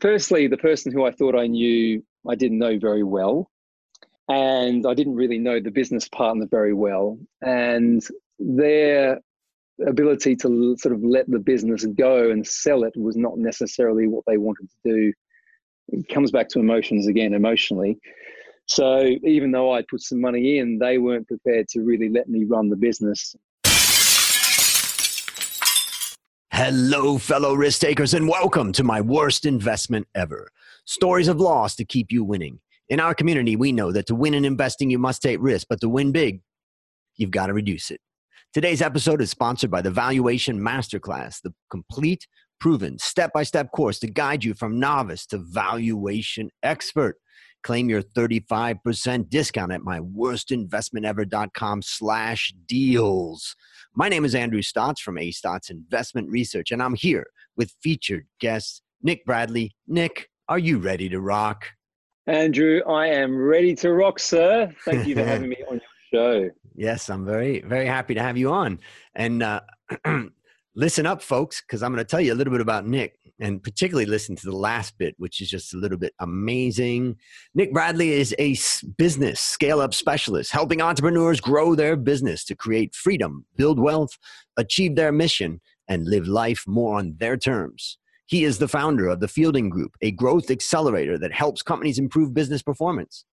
Firstly, the person who I thought I knew, I didn't know very well. And I didn't really know the business partner very well. And their ability to sort of let the business go and sell it was not necessarily what they wanted to do. It comes back to emotions again, emotionally. So even though I put some money in, they weren't prepared to really let me run the business. Hello, fellow risk takers, and welcome to my worst investment ever. Stories of loss to keep you winning. In our community, we know that to win in investing, you must take risk, but to win big, you've got to reduce it. Today's episode is sponsored by the Valuation Masterclass, the complete, proven, step by step course to guide you from novice to valuation expert. Claim your 35% discount at myworstinvestmentever.com slash deals. My name is Andrew Stotz from A Stotz Investment Research, and I'm here with featured guest Nick Bradley. Nick, are you ready to rock? Andrew, I am ready to rock, sir. Thank you for having me on your show. Yes, I'm very, very happy to have you on. And uh, listen up, folks, because I'm going to tell you a little bit about Nick and particularly listen to the last bit, which is just a little bit amazing. Nick Bradley is a business scale up specialist, helping entrepreneurs grow their business to create freedom, build wealth, achieve their mission, and live life more on their terms. He is the founder of the Fielding Group, a growth accelerator that helps companies improve business performance.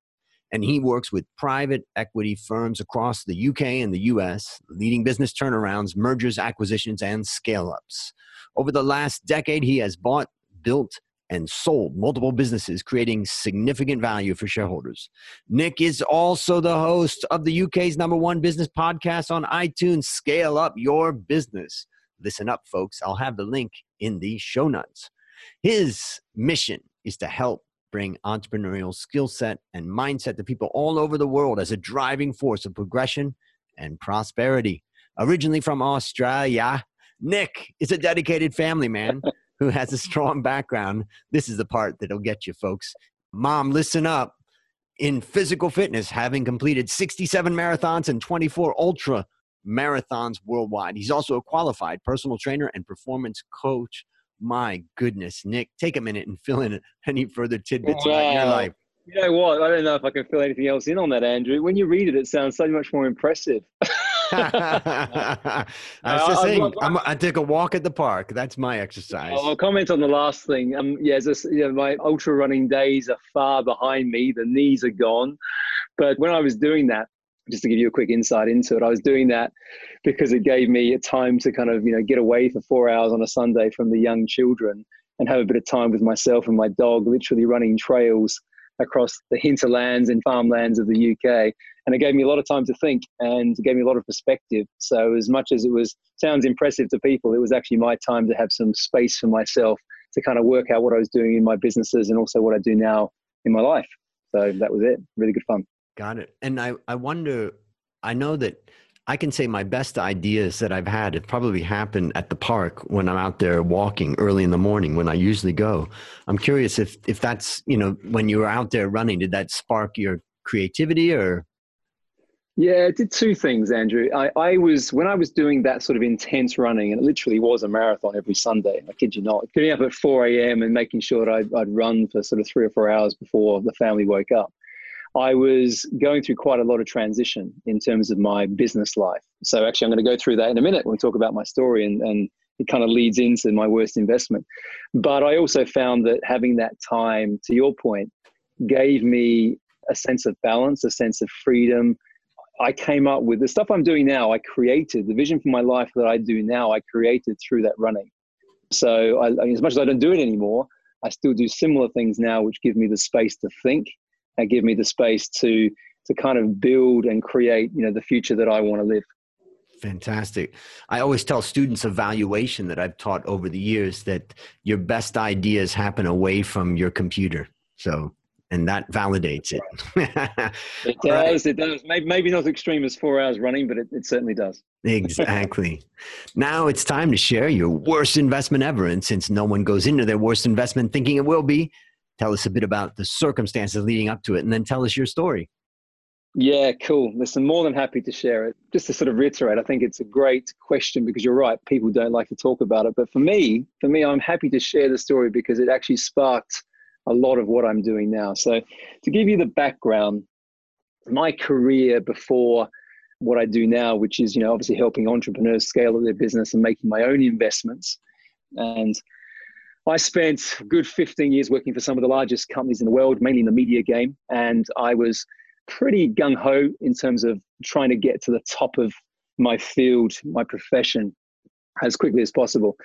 And he works with private equity firms across the UK and the US, leading business turnarounds, mergers, acquisitions, and scale ups. Over the last decade, he has bought, built, and sold multiple businesses, creating significant value for shareholders. Nick is also the host of the UK's number one business podcast on iTunes, Scale Up Your Business. Listen up, folks. I'll have the link in the show notes. His mission is to help bring entrepreneurial skill set and mindset to people all over the world as a driving force of progression and prosperity. Originally from Australia, Nick is a dedicated family man who has a strong background. This is the part that'll get you, folks. Mom, listen up. In physical fitness, having completed 67 marathons and 24 ultra marathons worldwide. He's also a qualified personal trainer and performance coach. My goodness, Nick, take a minute and fill in any further tidbits wow. about your life. You know what? I don't know if I can fill anything else in on that, Andrew. When you read it, it sounds so much more impressive. That's the thing. I'm, i take a walk at the park. That's my exercise. I'll comment on the last thing. Um, yeah, just, you know, my ultra running days are far behind me. The knees are gone. But when I was doing that, just to give you a quick insight into it, I was doing that because it gave me a time to kind of, you know, get away for four hours on a Sunday from the young children and have a bit of time with myself and my dog, literally running trails across the hinterlands and farmlands of the UK. And it gave me a lot of time to think and it gave me a lot of perspective. So as much as it was sounds impressive to people, it was actually my time to have some space for myself to kind of work out what I was doing in my businesses and also what I do now in my life. So that was it. Really good fun. Got it. And I, I wonder, I know that I can say my best ideas that I've had have probably happened at the park when I'm out there walking early in the morning when I usually go. I'm curious if if that's you know when you were out there running, did that spark your creativity or? Yeah, it did two things, Andrew. I, I was when I was doing that sort of intense running, and it literally was a marathon every Sunday. I kid you not, getting up at 4 a.m. and making sure that I'd, I'd run for sort of three or four hours before the family woke up. I was going through quite a lot of transition in terms of my business life. So actually, I'm going to go through that in a minute when we talk about my story, and, and it kind of leads into my worst investment. But I also found that having that time, to your point, gave me a sense of balance, a sense of freedom. I came up with the stuff I'm doing now. I created the vision for my life that I do now. I created through that running. So I, as much as I don't do it anymore, I still do similar things now, which give me the space to think and give me the space to to kind of build and create you know the future that I want to live. Fantastic. I always tell students of valuation that I've taught over the years that your best ideas happen away from your computer. So, and that validates it. it does. It does. Maybe, maybe not as extreme as four hours running, but it, it certainly does. exactly. now it's time to share your worst investment ever. And since no one goes into their worst investment thinking it will be, Tell us a bit about the circumstances leading up to it, and then tell us your story. Yeah, cool. Listen, more than happy to share it. Just to sort of reiterate, I think it's a great question because you're right. People don't like to talk about it. But for me, for me, I'm happy to share the story because it actually sparked a lot of what I'm doing now. So to give you the background, my career before what I do now, which is, you know, obviously helping entrepreneurs scale up their business and making my own investments. And I spent good 15 years working for some of the largest companies in the world, mainly in the media game. And I was pretty gung ho in terms of trying to get to the top of my field, my profession, as quickly as possible.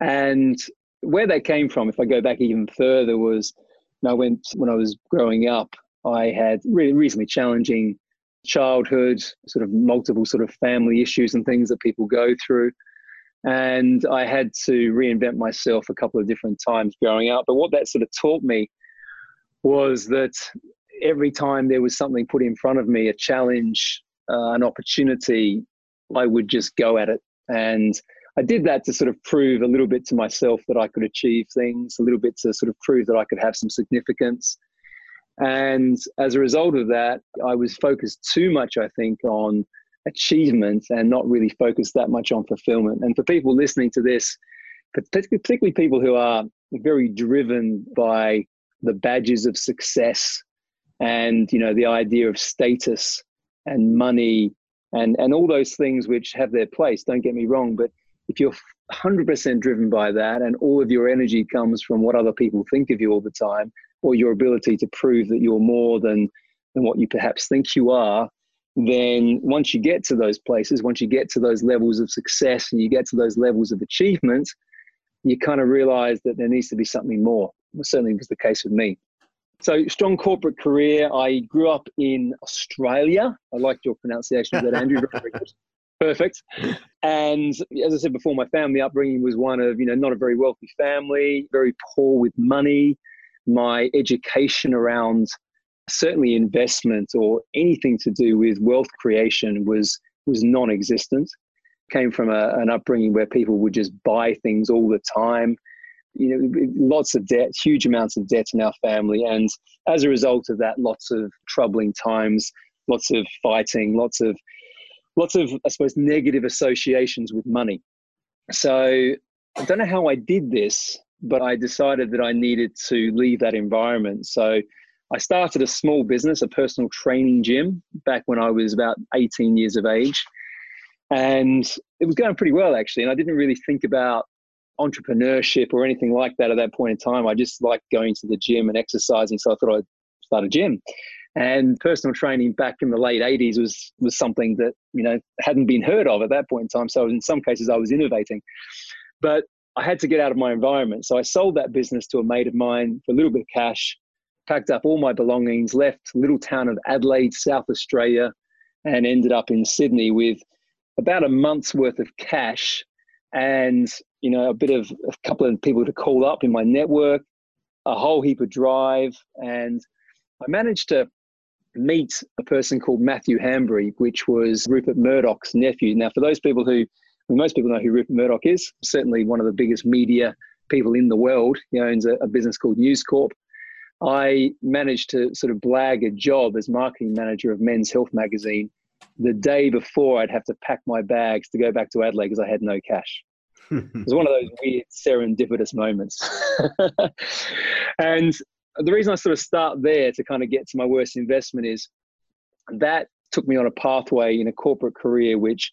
And where that came from, if I go back even further, was you know, when when I was growing up, I had really reasonably challenging childhood, sort of multiple sort of family issues and things that people go through. And I had to reinvent myself a couple of different times growing up. But what that sort of taught me was that every time there was something put in front of me, a challenge, uh, an opportunity, I would just go at it. And I did that to sort of prove a little bit to myself that I could achieve things, a little bit to sort of prove that I could have some significance. And as a result of that, I was focused too much, I think, on achievement and not really focused that much on fulfillment. And for people listening to this, particularly people who are very driven by the badges of success and you know the idea of status and money and and all those things which have their place don't get me wrong but if you're 100% driven by that and all of your energy comes from what other people think of you all the time or your ability to prove that you're more than than what you perhaps think you are then once you get to those places once you get to those levels of success and you get to those levels of achievement you kind of realize that there needs to be something more. Certainly was the case with me. So strong corporate career. I grew up in australia. I liked your pronunciation of that andrew perfect. And as I said before, my family upbringing was one of, you know, not a very wealthy family, very poor with money. My education around certainly investment or anything to do with wealth creation was was non-existent. Came from a, an upbringing where people would just buy things all the time. You know, lots of debt, huge amounts of debt in our family, and as a result of that, lots of troubling times, lots of fighting, lots of lots of, I suppose, negative associations with money. So I don't know how I did this, but I decided that I needed to leave that environment. So I started a small business, a personal training gym, back when I was about 18 years of age. And it was going pretty well, actually. And I didn't really think about entrepreneurship or anything like that at that point in time. I just liked going to the gym and exercising. So I thought I'd start a gym. And personal training back in the late 80s was was something that you know hadn't been heard of at that point in time. So in some cases, I was innovating, but I had to get out of my environment. So I sold that business to a mate of mine for a little bit of cash, packed up all my belongings, left little town of Adelaide, South Australia, and ended up in Sydney with about a month's worth of cash and you know a bit of a couple of people to call up in my network, a whole heap of drive, and I managed to meet a person called Matthew Handbury, which was Rupert Murdoch's nephew. Now, for those people who, most people know who Rupert Murdoch is, certainly one of the biggest media people in the world. He owns a, a business called News Corp. I managed to sort of blag a job as marketing manager of Men's Health magazine the day before I'd have to pack my bags to go back to Adelaide because I had no cash. it was one of those weird serendipitous moments. and the reason I sort of start there to kind of get to my worst investment is that took me on a pathway in a corporate career, which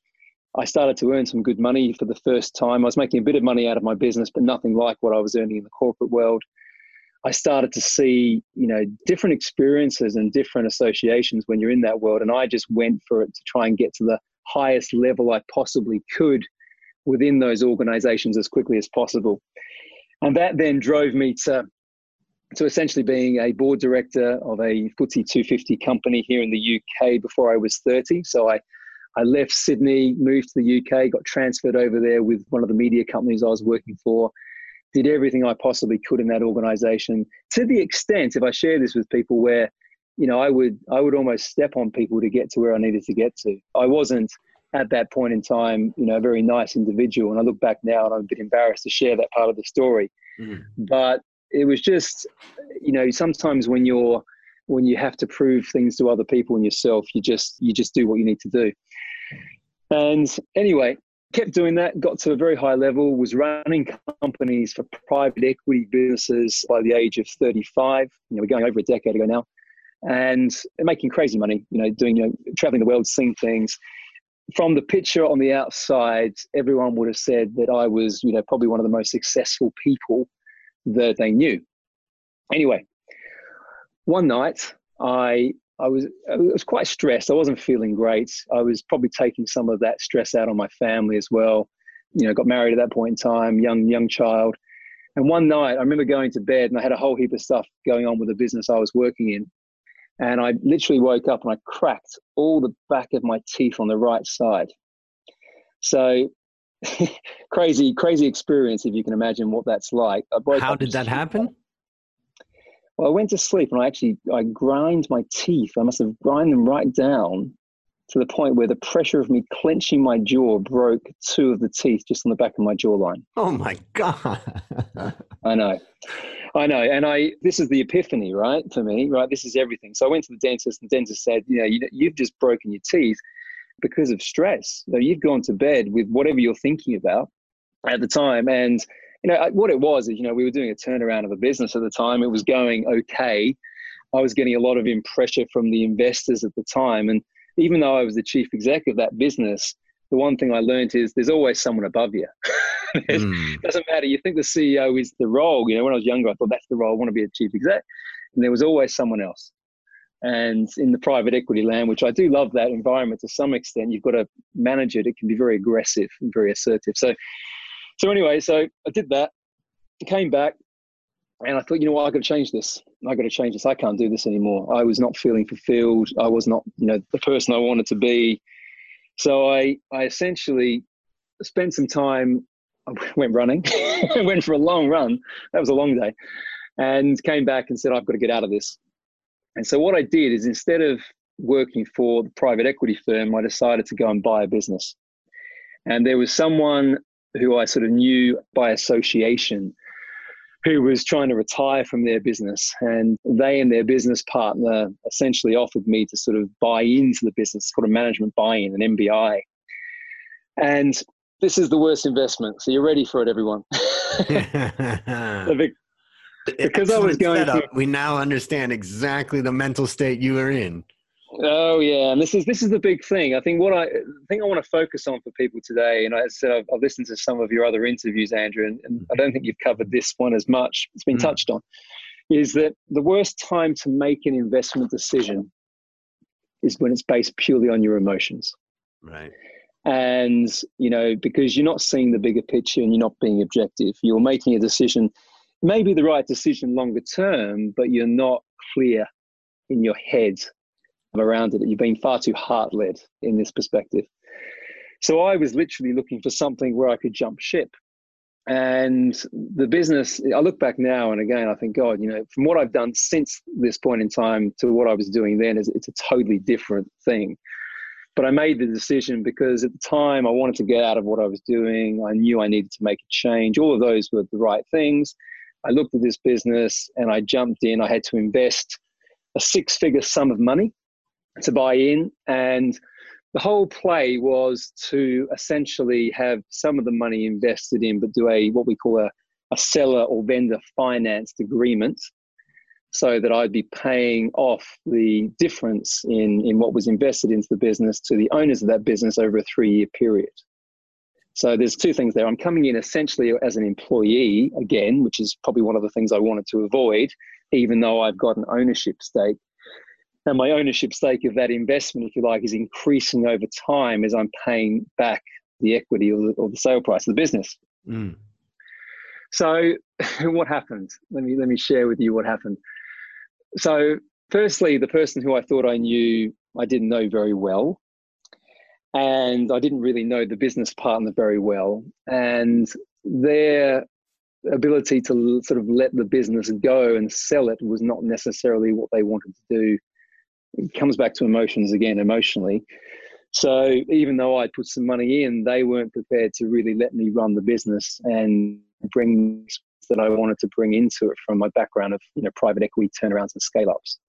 I started to earn some good money for the first time. I was making a bit of money out of my business, but nothing like what I was earning in the corporate world. I started to see, you know, different experiences and different associations when you're in that world. And I just went for it to try and get to the highest level I possibly could within those organizations as quickly as possible. And that then drove me to to essentially being a board director of a FTSE 250 company here in the UK before I was 30. So I, I left Sydney, moved to the UK, got transferred over there with one of the media companies I was working for, did everything I possibly could in that organization to the extent, if I share this with people, where you know I would I would almost step on people to get to where I needed to get to. I wasn't at that point in time, you know, a very nice individual. And I look back now and I'm a bit embarrassed to share that part of the story. Mm. But it was just, you know, sometimes when you're when you have to prove things to other people and yourself, you just you just do what you need to do. And anyway, kept doing that, got to a very high level, was running companies for private equity businesses by the age of 35. You know, we're going over a decade ago now. And making crazy money, you know, doing, you know, traveling the world, seeing things. From the picture on the outside, everyone would have said that I was, you know, probably one of the most successful people that they knew. Anyway, one night I I was I was quite stressed. I wasn't feeling great. I was probably taking some of that stress out on my family as well. You know, got married at that point in time, young young child. And one night, I remember going to bed, and I had a whole heap of stuff going on with the business I was working in. And I literally woke up and I cracked all the back of my teeth on the right side. So crazy, crazy experience if you can imagine what that's like. Uh, How did that happen? Well, I went to sleep and I actually I grind my teeth. I must have grind them right down to the point where the pressure of me clenching my jaw broke two of the teeth just on the back of my jawline. Oh my god! I know, I know, and I this is the epiphany, right? For me, right? This is everything. So I went to the dentist, and the dentist said, you know, you, you've just broken your teeth because of stress. So you've gone to bed with whatever you're thinking about at the time, and you know, what it was is, you know, we were doing a turnaround of a business at the time. It was going okay. I was getting a lot of pressure from the investors at the time. And even though I was the chief exec of that business, the one thing I learned is there's always someone above you. it mm. doesn't matter. You think the CEO is the role. You know, when I was younger, I thought that's the role. I want to be a chief exec. And there was always someone else. And in the private equity land, which I do love that environment to some extent, you've got to manage it. It can be very aggressive and very assertive. So so anyway, so I did that, came back, and I thought, you know what, I've got to change this. I've got to change this. I can't do this anymore. I was not feeling fulfilled. I was not, you know, the person I wanted to be. So I, I essentially spent some time. I went running. went for a long run. That was a long day, and came back and said, I've got to get out of this. And so what I did is instead of working for the private equity firm, I decided to go and buy a business. And there was someone who I sort of knew by association who was trying to retire from their business. And they and their business partner essentially offered me to sort of buy into the business, it's called a management buy in, an MBI. And this is the worst investment. So you're ready for it, everyone. because I was going through, we now understand exactly the mental state you were in. Oh yeah, and this is this is the big thing. I think what I, I think I want to focus on for people today, and I said I've, I've listened to some of your other interviews, Andrew, and, and, I don't think you've covered this one as much. It's been mm. touched on. Is that the worst time to make an investment decision is when it's based purely on your emotions. Right. And you know because you're not seeing the bigger picture and you're not being objective. You're making a decision, maybe the right decision longer term, but you're not clear in your head around it. You've been far too heart led in this perspective. So I was literally looking for something where I could jump ship. And the business, I look back now and again, I think, God, you know, from what I've done since this point in time to what I was doing then, is it's a totally different thing. But I made the decision because at the time I wanted to get out of what I was doing. I knew I needed to make a change. All of those were the right things. I looked at this business and I jumped in. I had to invest a six figure sum of money to buy in. And the whole play was to essentially have some of the money invested in, but do a what we call a, a seller or vendor financed agreement so that I'd be paying off the difference in, in what was invested into the business to the owners of that business over a three year period. So there's two things there. I'm coming in essentially as an employee again, which is probably one of the things I wanted to avoid, even though I've got an ownership stake and my ownership stake of that investment, if you like, is increasing over time as I'm paying back the equity or the, or the sale price of the business. Mm. So, what happened? Let me let me share with you what happened. So, firstly, the person who I thought I knew, I didn't know very well, and I didn't really know the business partner very well, and their ability to sort of let the business go and sell it was not necessarily what they wanted to do it comes back to emotions again, emotionally. So even though I put some money in, they weren't prepared to really let me run the business and bring that I wanted to bring into it from my background of you know private equity turnarounds and scale ups.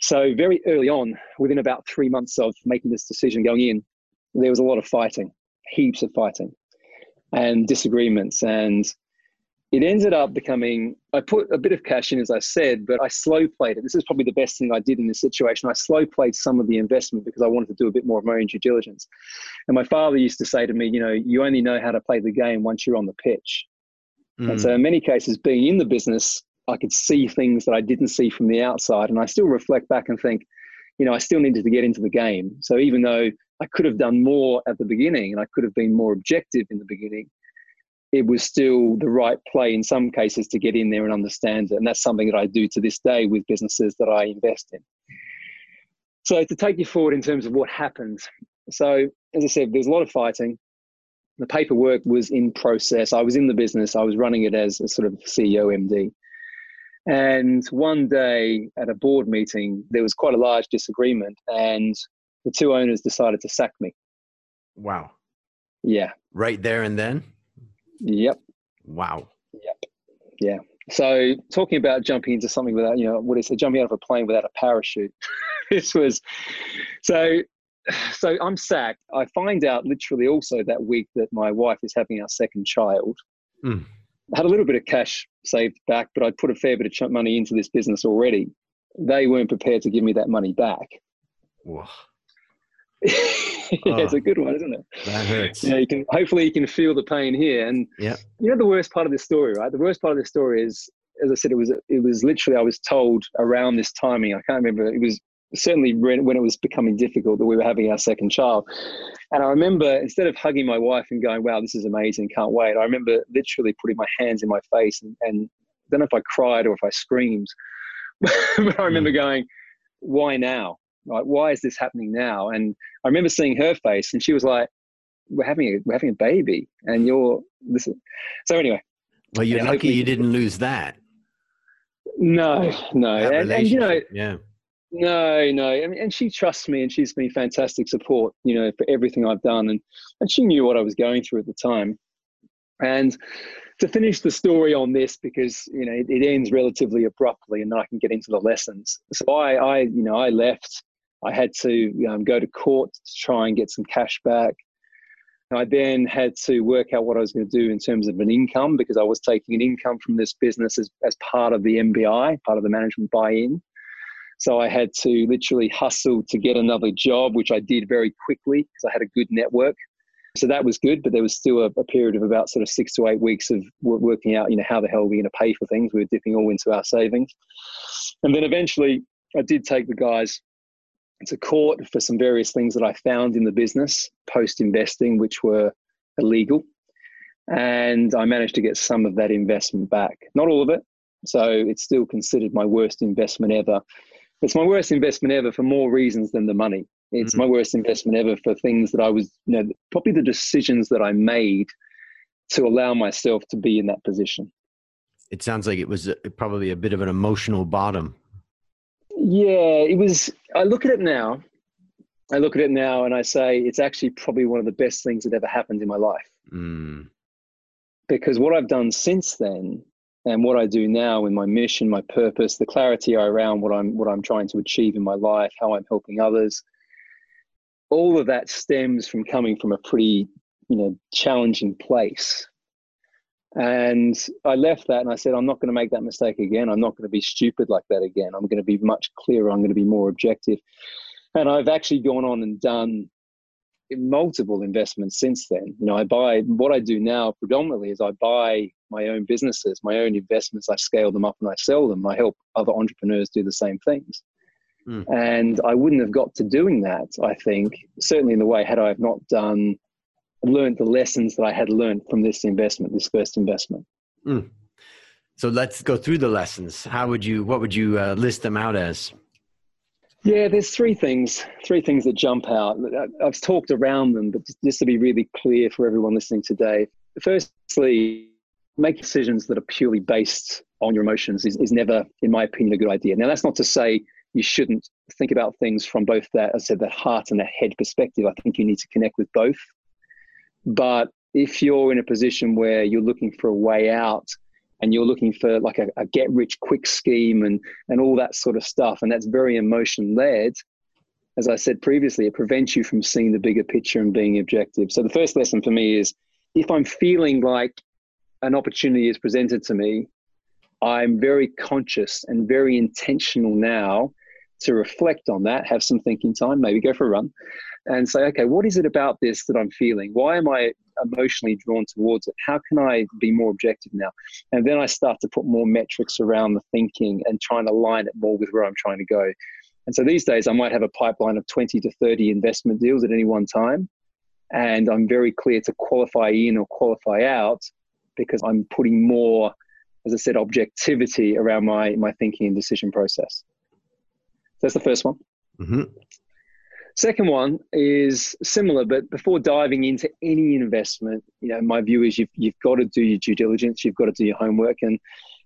So very early on, within about three months of making this decision going in, there was a lot of fighting, heaps of fighting, and disagreements, and it ended up becoming i put a bit of cash in as i said but i slow played it. This is probably the best thing i did in this situation. I slow played some of the investment because i wanted to do a bit more of my own due diligence. And my father used to say to me you know you only know how to play the game once you're on the pitch. Mm. and so in many cases being in the business i could see things that i didn't see from the outside. And i still reflect back and think you know i still needed to get into the game. So even though i could have done more at the beginning and i could have been more objective in the beginning it was still the right play in some cases to get in there and understand it. And that's something that I do to this day with businesses that I invest in. So, to take you forward in terms of what happened. So, as I said, there's a lot of fighting. The paperwork was in process. I was in the business, I was running it as a sort of CEO MD. And one day at a board meeting, there was quite a large disagreement, and the two owners decided to sack me. Wow. Yeah. Right there and then? Yep. Wow. Yep. Yeah. So talking about jumping into something without, you know, what is it? Jumping out of a plane without a parachute. this was so. So I'm sacked. I find out literally also that week that my wife is having our second child. Mm. I had a little bit of cash saved back, but I'd put a fair bit of money into this business already. They weren't prepared to give me that money back. Whoa. yeah, oh, it's a good one, isn't it? That hurts. Yeah, you can hopefully you can feel the pain here. And yeah, you know the worst part of this story, right? The worst part of this story is, as I said, it was it was literally I was told around this timing. I can't remember. It was certainly when it was becoming difficult that we were having our second child. And I remember instead of hugging my wife and going, "Wow, this is amazing, can't wait," I remember literally putting my hands in my face and, and I don't know if I cried or if I screamed, but I remember mm. going, "Why now?" Like, why is this happening now? And I remember seeing her face, and she was like, "We're having a we're having a baby, and you're this." So anyway. Well, you're lucky you didn't lose that. No, no, and, and, you know, yeah. No, no. I mean, and she trusts me, and she's been fantastic support, you know, for everything I've done, and and she knew what I was going through at the time. And to finish the story on this because you know it, it, ends relatively abruptly and then i can get into the lessons so i i you know i left I had to um, go to court to try and get some cash back. I then had to work out what I was going to do in terms of an income because I was taking an income from this business as, as part of the MBI, part of the management buy in. So I had to literally hustle to get another job, which I did very quickly because I had a good network. So that was good, but there was still a, a, period of about sort of six to eight weeks of working out, you know, how the hell are we going to pay for things? We were dipping all into our savings. And then eventually I did take the guys to court for some various things that I found in the business post investing, which were illegal. And I managed to get some of that investment back. Not all of it. So it's still considered my worst investment ever. It's my worst investment ever for more reasons than the money. It's mm-hmm. my worst investment ever for things that I was, you know, probably the decisions that I made to allow myself to be in that position. It sounds like it was probably a bit of an emotional bottom yeah, it was. I look at it now. I look at it now and I say it's actually probably one of the best things that ever happened in my life. Mm. Because what I've done since then and what I do now in my mission, my purpose, the clarity around what I'm what I'm trying to achieve in my life, how I'm helping others, all of that stems from coming from a pretty, you know, challenging place. And I left that and I said, I'm not going to make that mistake again. I'm not going to be stupid like that again. I'm going to be much clearer. I'm going to be more objective. And I've actually gone on and done multiple investments since then. You know, I buy what I do now predominantly is I buy my own businesses, my own investments. I scale them up and I sell them. I help other entrepreneurs do the same things. Mm. And I wouldn't have got to doing that, I think, certainly in the way had I have not done learned the lessons that I had learned from this investment, this first investment. Mm. So let's go through the lessons. How would you, what would you uh, list them out as? Yeah, there's three things, three things that jump out. I've talked around them, but just to be really clear for everyone listening today. Firstly, make decisions that are purely based on your emotions is, is never, in my opinion, a good idea. Now, that's not to say you shouldn't think about things from both that, I said, that heart and that head perspective. I think you need to connect with both. But if you're in a position where you're looking for a way out and you're looking for like a, a get rich quick scheme and and all that sort of stuff and that's very emotion led as i said previously it prevents you from seeing the bigger picture and being objective. So the first lesson for me is if i'm feeling like an opportunity is presented to me i'm very conscious and very intentional now to reflect on that have some thinking time maybe go for a run and say, okay, what is it about this that I'm feeling? Why am I emotionally drawn towards it? How can I be more objective now? And then I start to put more metrics around the thinking and trying to line it more with where I'm trying to go. And so these days, I might have a pipeline of 20 to 30 investment deals at any one time. And I'm very clear to qualify in or qualify out because I'm putting more, as I said, objectivity around my, my thinking and decision process. That's the first one. Mm-hmm. Second one is similar, but before diving into any investment, you know, my view is you've, you've got to do your due diligence, you've got to do your homework. And,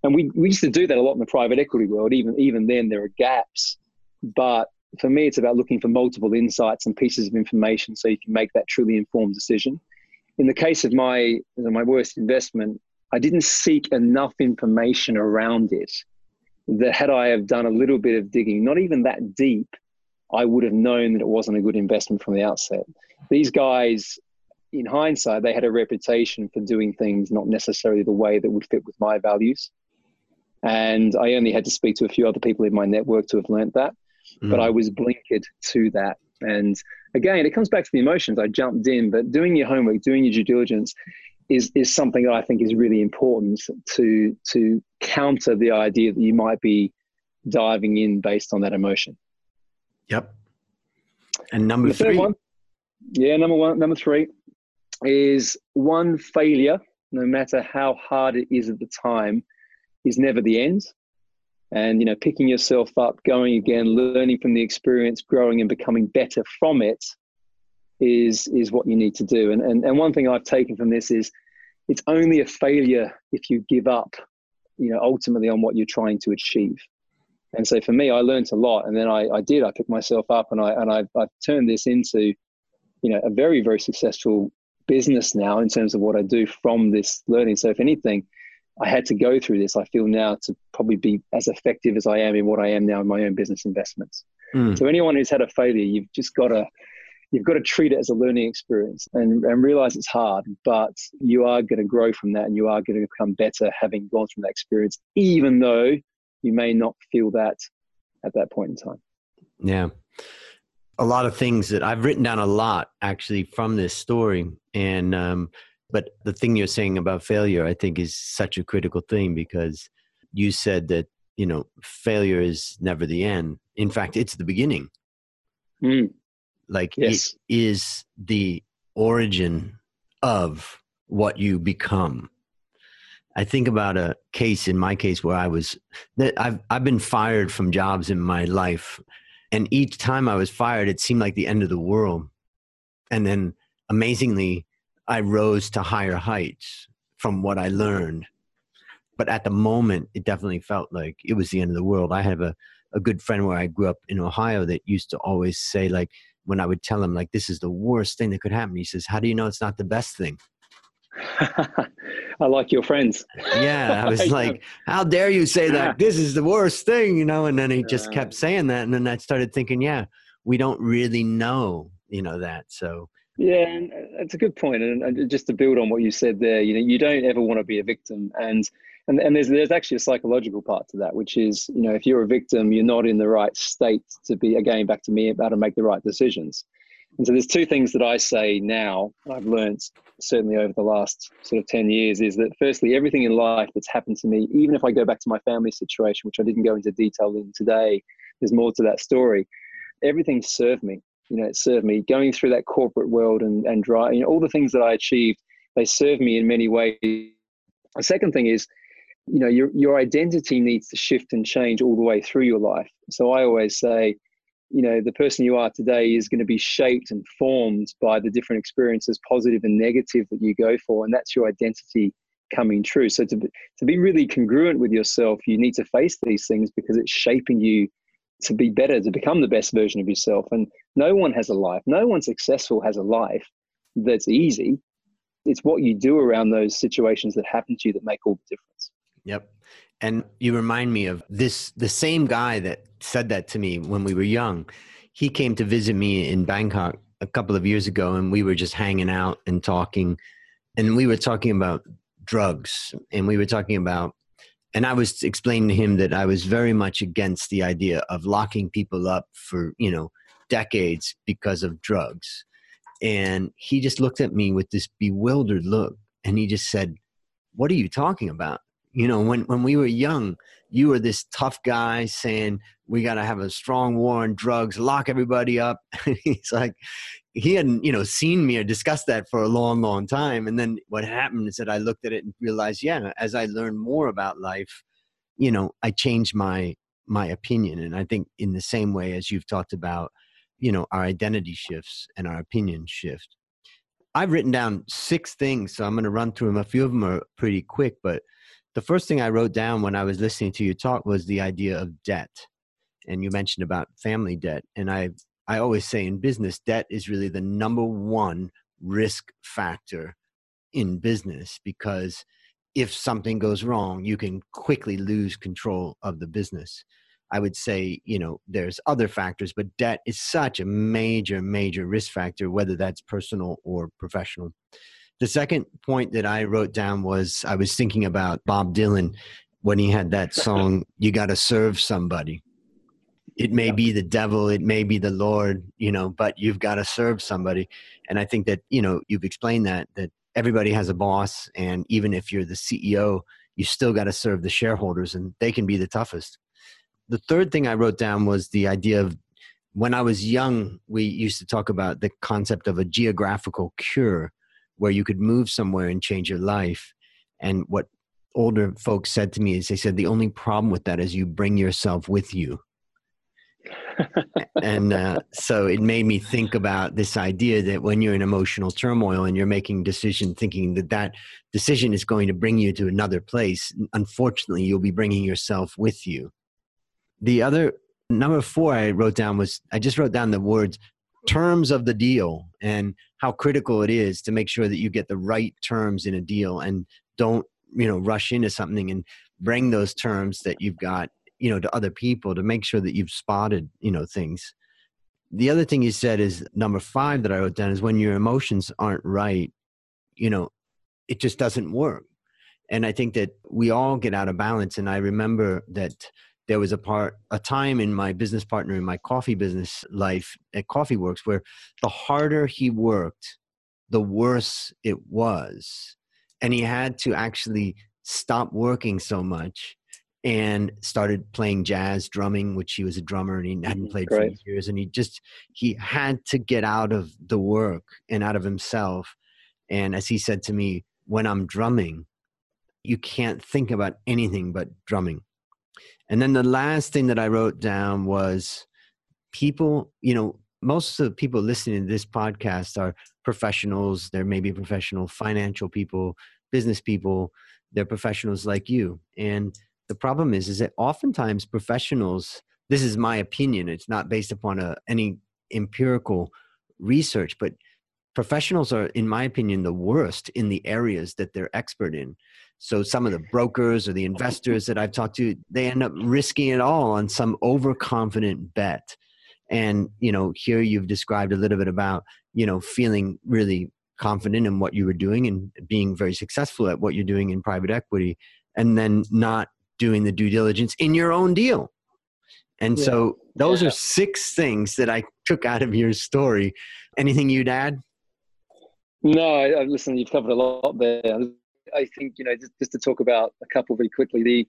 and we, we used to do that a lot in the private equity world. Even, even then, there are gaps. But for me, it's about looking for multiple insights and pieces of information so you can make that truly informed decision. In the case of my, my worst investment, I didn't seek enough information around it that had I have done a little bit of digging, not even that deep, I would have known that it wasn't a good investment from the outset. These guys, in hindsight, they had a reputation for doing things not necessarily the way that would fit with my values. And I only had to speak to a few other people in my network to have learned that. Mm. But I was blinkered to that. And again, it comes back to the emotions. I jumped in, but doing your homework, doing your due diligence is, is something that I think is really important to, to counter the idea that you might be diving in based on that emotion. Yep. And number the three. One, yeah, number one, number three is one failure, no matter how hard it is at the time, is never the end. And you know, picking yourself up, going again, learning from the experience, growing and becoming better from it is is what you need to do. And and, and one thing I've taken from this is it's only a failure if you give up, you know, ultimately on what you're trying to achieve. And so for me, I learned a lot, and then I, I did. I picked myself up, and I and I, I turned this into, you know, a very very successful business now in terms of what I do from this learning. So if anything, I had to go through this. I feel now to probably be as effective as I am in what I am now in my own business investments. Mm. So anyone who's had a failure, you've just got to you've got to treat it as a learning experience and, and realize it's hard, but you are going to grow from that and you are going to become better having gone through that experience, even though you may not feel that at that point in time. Yeah. A lot of things that I've written down a lot actually from this story. And, um, but the thing you're saying about failure, I think is such a critical thing because you said that, you know, failure is never the end. In fact, it's the beginning. Mm. Like yes. it is the origin of what you become. I think about a case in my case where I was that I've I've been fired from jobs in my life, and each time I was fired, it seemed like the end of the world. And then, amazingly, I rose to higher heights from what I learned. But at the moment, it definitely felt like it was the end of the world. I have a a good friend where I grew up in Ohio that used to always say like when I would tell him like this is the worst thing that could happen. He says, "How do you know it's not the best thing?" I like your friends. yeah, I was like, "How dare you say that? This is the worst thing," you know. And then he just kept saying that, and then I started thinking, "Yeah, we don't really know, you know, that." So yeah, and uh, that's a good point. And just to build on what you said there, you know, you don't ever want to be a victim, and and and there's there's actually a psychological part to that, which is, you know, if you're a victim, you're not in the right state to be again back to me about to make the right decisions. And so there's two things that I say now, I've learned certainly over the last sort of 10 years, is that firstly, everything in life that's happened to me, even if I go back to my family situation, which I didn't go into detail in today, there's more to that story. Everything served me. You know, it served me going through that corporate world and, and dry, you know, all the things that I achieved, they served me in many ways. The second thing is, you know, your, your identity needs to shift and change all the way through your life. So I always say, you know the person you are today is going to be shaped and formed by the different experiences positive and negative that you go for and that's your identity coming true. So to, to be really congruent with yourself you need to face these things because it's shaping you to be better to become the best version of yourself. And no one has a life no one successful has a life that's easy. It's what you do around those situations that happen to you that make all the difference. Yep. And you remind me of this the same guy that said that to me when we were young. He came to visit me in Bangkok a couple of years ago and we were just hanging out and talking and we were talking about drugs and we were talking about and I was explaining to him that I was very much against the idea of locking people up for, you know, decades because of drugs. And he just looked at me with this bewildered look and he just said, What are you talking about? You know, when, when we were young, you were this tough guy saying, We got to have a strong war on drugs, lock everybody up. He's like, he hadn't, you know, seen me or discussed that for a long, long time. And then what happened is that I looked at it and realized, yeah, as I learned more about life, you know, I changed my my opinion. And I think in the same way as you've talked about, you know, our identity shifts and our opinion shift. I've written down six things, so I'm going to run through them. A few of them are pretty quick, but the first thing I wrote down when I was listening to you talk was the idea of debt. And you mentioned about family debt. And I I always say in business, debt is really the number one risk factor in business because if something goes wrong, you can quickly lose control of the business. I would say, you know, there's other factors, but debt is such a major, major risk factor, whether that's personal or professional. The second point that I wrote down was I was thinking about Bob Dylan when he had that song, You Gotta Serve Somebody. It may be the devil, it may be the Lord, you know, but you've got to serve somebody. And I think that, you know, you've explained that, that everybody has a boss. And even if you're the CEO, you still got to serve the shareholders and they can be the toughest the third thing I wrote down was the idea of when I was young, we used to talk about the concept of a geographical cure where you could move somewhere and change your life. And what older folks said to me is they said the only problem with that is you bring yourself with you. and uh, so it made me think about this idea that when you're in emotional turmoil and you're making decision thinking that that decision is going to bring you to another place unfortunately you'll be bringing yourself with you the other number four I wrote down was I just wrote down the words terms of the deal and how critical it is to make sure that you get the right terms in a deal and don't you know rush into something and bring those terms that you've got you know to other people to make sure that you've spotted you know things. The other thing you said is number five that i wrote down is when your emotions aren't right you know it just doesn't work. And i think that we all get out of balance. And i remember that there was a part a time in my business partner in my coffee business life at coffee works where the harder he worked the worse it was and he had to actually stop working so much and started playing jazz drumming which he was a drummer and he hadn't mm-hmm. played Great. for years and he just he had to get out of the work and out of himself and as he said to me when i'm drumming you can't think about anything but drumming and then the last thing that I wrote down was people, you know, most of the people listening to this podcast are professionals. They're maybe professional financial people, business people. They're professionals like you. And the problem is, is that oftentimes professionals, this is my opinion, it's not based upon a, any empirical research, but professionals are, in my opinion, the worst in the areas that they're expert in. So some of the brokers or the investors that I've talked to, they end up risking it all on some overconfident bet. And you know, here you've described a little bit about you know feeling really confident in what you were doing and being very successful at what you're doing in private equity, and then not doing the due diligence in your own deal. And yeah. so those yeah. are six things that I took out of your story. Anything you'd add? No, I, listen, you've covered a lot there. I think, you know, just, just to talk about a couple very quickly, the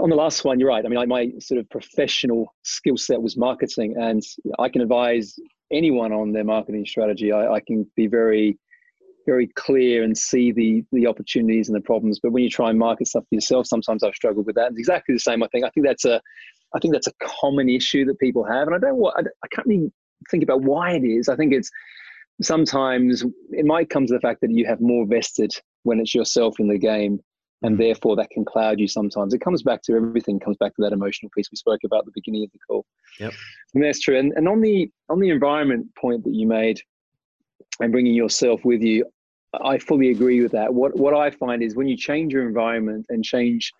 on the last one, you're right. I mean, I, my sort of professional skill set was marketing, and I can advise anyone on their marketing strategy. I, I, can be very, very clear and see the the opportunities and the problems. But when you try and market stuff for yourself, sometimes I've struggled with that. It's exactly the same. I think. I think that's a, I think that's a common issue that people have, and I don't. I, I can't even think about why it is. I think it's sometimes it might come to the fact that you have more vested when it's yourself in the game and mm-hmm. therefore that can cloud you sometimes it comes back to everything comes back to that emotional piece we spoke about at the beginning of the call yep. and that's true and, and on the on the environment point that you made and bringing yourself with you I fully agree with that. What what I find is when you change your environment and change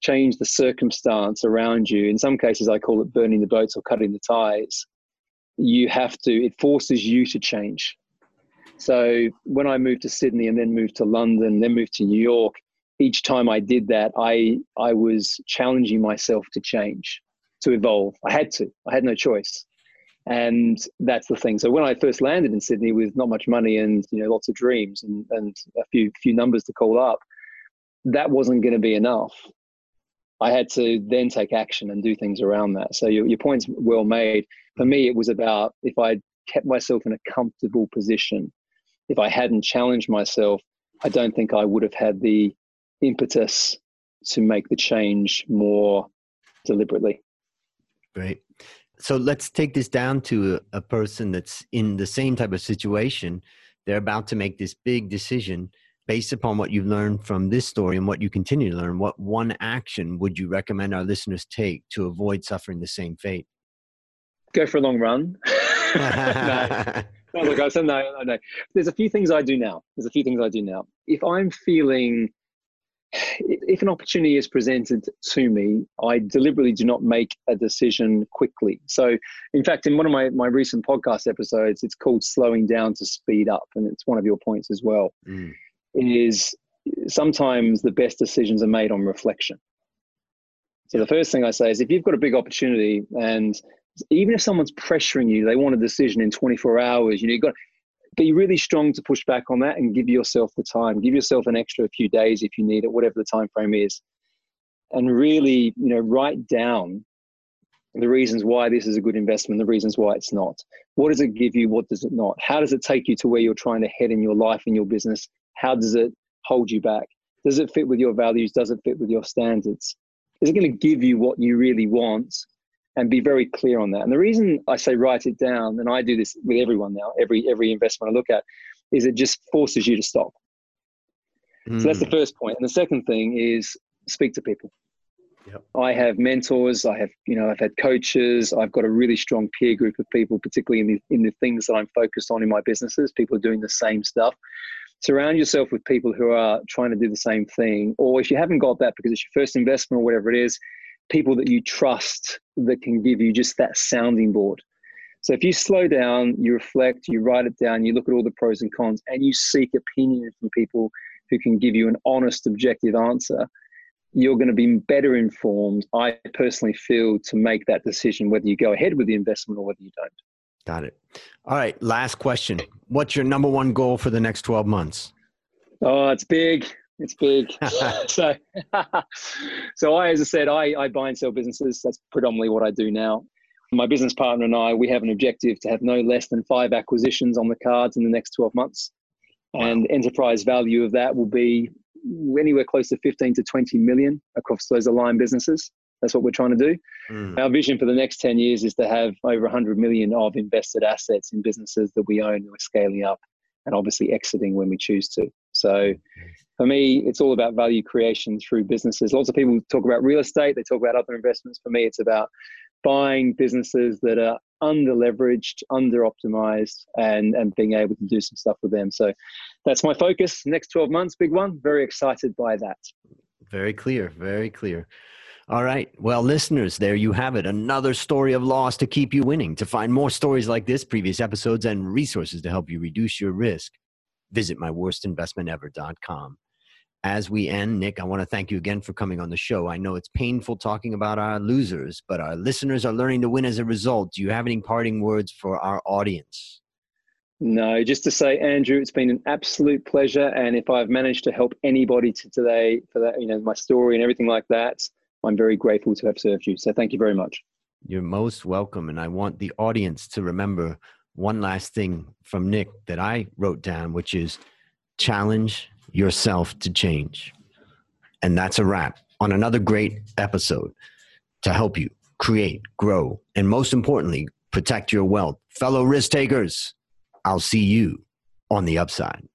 change the circumstance around you. In some cases, I call it burning the boats or cutting the ties. You have to. It forces you to change. So when I moved to Sydney and then moved to London, then moved to New York, each time I did that, I I was challenging myself to change, to evolve. I had to. I had no choice. And that's the thing. So when I first landed in Sydney with not much money and you know lots of dreams and, and a few few numbers to call up, that wasn't going to be enough. I had to then take action and do things around that. So your, your point's well made. For me, it was about if I kept myself in a comfortable position, if I hadn't challenged myself, I don't think I would have had the impetus to make the change more deliberately. Great. So let's take this down to a, a person that's in the same type of situation. They're about to make this big decision based upon what you've learned from this story and what you continue to learn, what one action would you recommend our listeners take to avoid suffering the same fate? Go for a long run. no. no, look, I said no, no, no. There's a few things I do now. There's a few things I do now. If I'm feeling, if an opportunity is presented to me, I deliberately do not make a decision quickly. So, in fact, in one of my, my recent podcast episodes, it's called Slowing Down to Speed Up. And it's one of your points as well. Mm is sometimes the best decisions are made on reflection. So the first thing I say is if you've got a big opportunity and even if someone's pressuring you, they want a decision in 24 hours, you know, you've got to be really strong to push back on that and give yourself the time. Give yourself an extra few days if you need it, whatever the time frame is. And really, you know, write down the reasons why this is a good investment, the reasons why it's not. What does it give you? What does it not? How does it take you to where you're trying to head in your life, in your business? How does it hold you back? Does it fit with your values? Does it fit with your standards? Is it going to give you what you really want? And be very clear on that. And the reason I say write it down, and I do this with everyone now, every every investment I look at, is it just forces you to stop. Mm. So that's the hmm. first point. And the second thing is speak to people. Yep. I have mentors. I have, you know, I've had coaches. I've got a really strong peer group of people, particularly in the in the things that I'm focused on in my businesses. People are doing the same stuff surround yourself with people who are trying to do the same thing. Or if you haven't got that because it's your first investment or whatever it is, people that you trust that can give you just that sounding board. So if you slow down, you reflect, you write it down, you look at all the pros and cons, and you seek opinion from people who can give you an honest, objective answer, you're going to be better informed, I personally feel, to make that decision whether you go ahead with the investment or whether you don't. Got it. All right. Last question. What's your number one goal for the next 12 months? Oh, it's big. It's big. so, so I, as I said, I, I buy and sell businesses. That's predominantly what I do now. My business partner and I, we have an objective to have no less than five acquisitions on the cards in the next 12 months. Wow. And enterprise value of that will be anywhere close to 15 to 20 million across those aligned businesses. That's what we're trying to do. Mm. Our vision for the next 10 years is to have over 100 million of invested assets in businesses that we own and we're scaling up and obviously exiting when we choose to. So for me, it's all about value creation through businesses. Lots of people talk about real estate, they talk about other investments. For me, it's about buying businesses that are under leveraged, under optimized, and, and being able to do some stuff with them. So that's my focus. Next 12 months, big one. Very excited by that. Very clear, very clear. All right. Well, listeners, there you have it. Another story of loss to keep you winning. To find more stories like this, previous episodes, and resources to help you reduce your risk, visit myworstinvestmentever.com. As we end, Nick, I want to thank you again for coming on the show. I know it's painful talking about our losers, but our listeners are learning to win as a result. Do you have any parting words for our audience? No, just to say, Andrew, it's been an absolute pleasure. And if I've managed to help anybody to today for that, you know, my story and everything like that, I'm very grateful to have served you. So thank you very much. You're most welcome. And I want the audience to remember one last thing from Nick that I wrote down, which is challenge yourself to change. And that's a wrap on another great episode to help you create, grow, and most importantly, protect your wealth. Fellow risk takers, I'll see you on the upside.